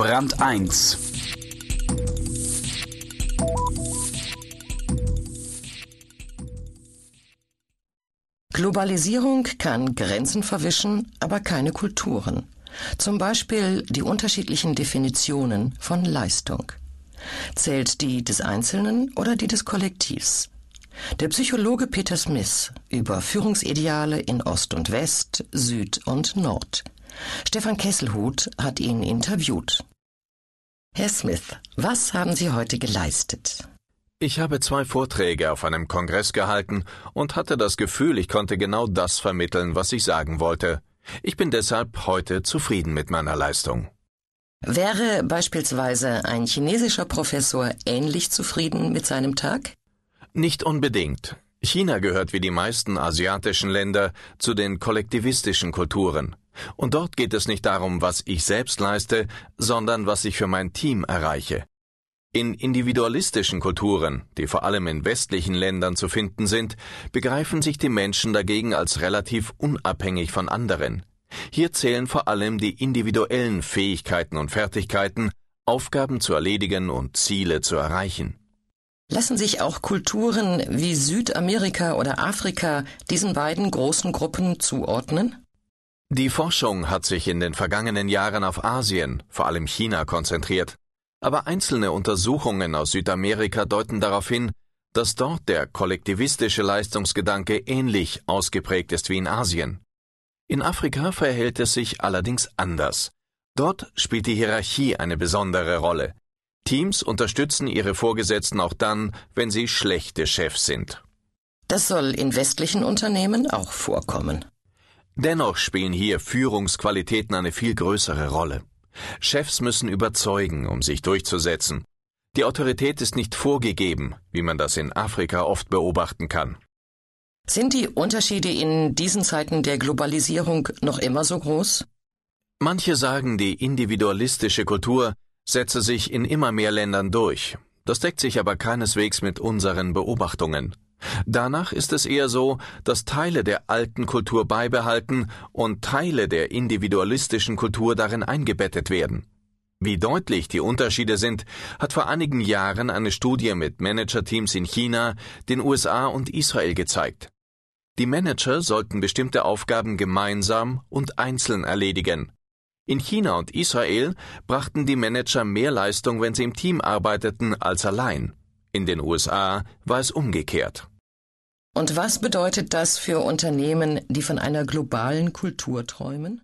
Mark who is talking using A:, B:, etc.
A: Brand 1
B: Globalisierung kann Grenzen verwischen, aber keine Kulturen. Zum Beispiel die unterschiedlichen Definitionen von Leistung. Zählt die des Einzelnen oder die des Kollektivs? Der Psychologe Peter Smith über Führungsideale in Ost und West, Süd und Nord. Stefan Kesselhut hat ihn interviewt. Herr Smith, was haben Sie heute geleistet?
C: Ich habe zwei Vorträge auf einem Kongress gehalten und hatte das Gefühl, ich konnte genau das vermitteln, was ich sagen wollte. Ich bin deshalb heute zufrieden mit meiner Leistung.
B: Wäre beispielsweise ein chinesischer Professor ähnlich zufrieden mit seinem Tag?
C: Nicht unbedingt. China gehört wie die meisten asiatischen Länder zu den kollektivistischen Kulturen. Und dort geht es nicht darum, was ich selbst leiste, sondern was ich für mein Team erreiche. In individualistischen Kulturen, die vor allem in westlichen Ländern zu finden sind, begreifen sich die Menschen dagegen als relativ unabhängig von anderen. Hier zählen vor allem die individuellen Fähigkeiten und Fertigkeiten, Aufgaben zu erledigen und Ziele zu erreichen.
B: Lassen sich auch Kulturen wie Südamerika oder Afrika diesen beiden großen Gruppen zuordnen?
C: Die Forschung hat sich in den vergangenen Jahren auf Asien, vor allem China, konzentriert. Aber einzelne Untersuchungen aus Südamerika deuten darauf hin, dass dort der kollektivistische Leistungsgedanke ähnlich ausgeprägt ist wie in Asien. In Afrika verhält es sich allerdings anders. Dort spielt die Hierarchie eine besondere Rolle. Teams unterstützen ihre Vorgesetzten auch dann, wenn sie schlechte Chefs sind.
B: Das soll in westlichen Unternehmen auch vorkommen.
C: Dennoch spielen hier Führungsqualitäten eine viel größere Rolle. Chefs müssen überzeugen, um sich durchzusetzen. Die Autorität ist nicht vorgegeben, wie man das in Afrika oft beobachten kann.
B: Sind die Unterschiede in diesen Zeiten der Globalisierung noch immer so groß?
C: Manche sagen, die individualistische Kultur setze sich in immer mehr Ländern durch. Das deckt sich aber keineswegs mit unseren Beobachtungen. Danach ist es eher so, dass Teile der alten Kultur beibehalten und Teile der individualistischen Kultur darin eingebettet werden. Wie deutlich die Unterschiede sind, hat vor einigen Jahren eine Studie mit Managerteams in China, den USA und Israel gezeigt. Die Manager sollten bestimmte Aufgaben gemeinsam und einzeln erledigen. In China und Israel brachten die Manager mehr Leistung, wenn sie im Team arbeiteten, als allein. In den USA war es umgekehrt.
B: Und was bedeutet das für Unternehmen, die von einer globalen Kultur träumen?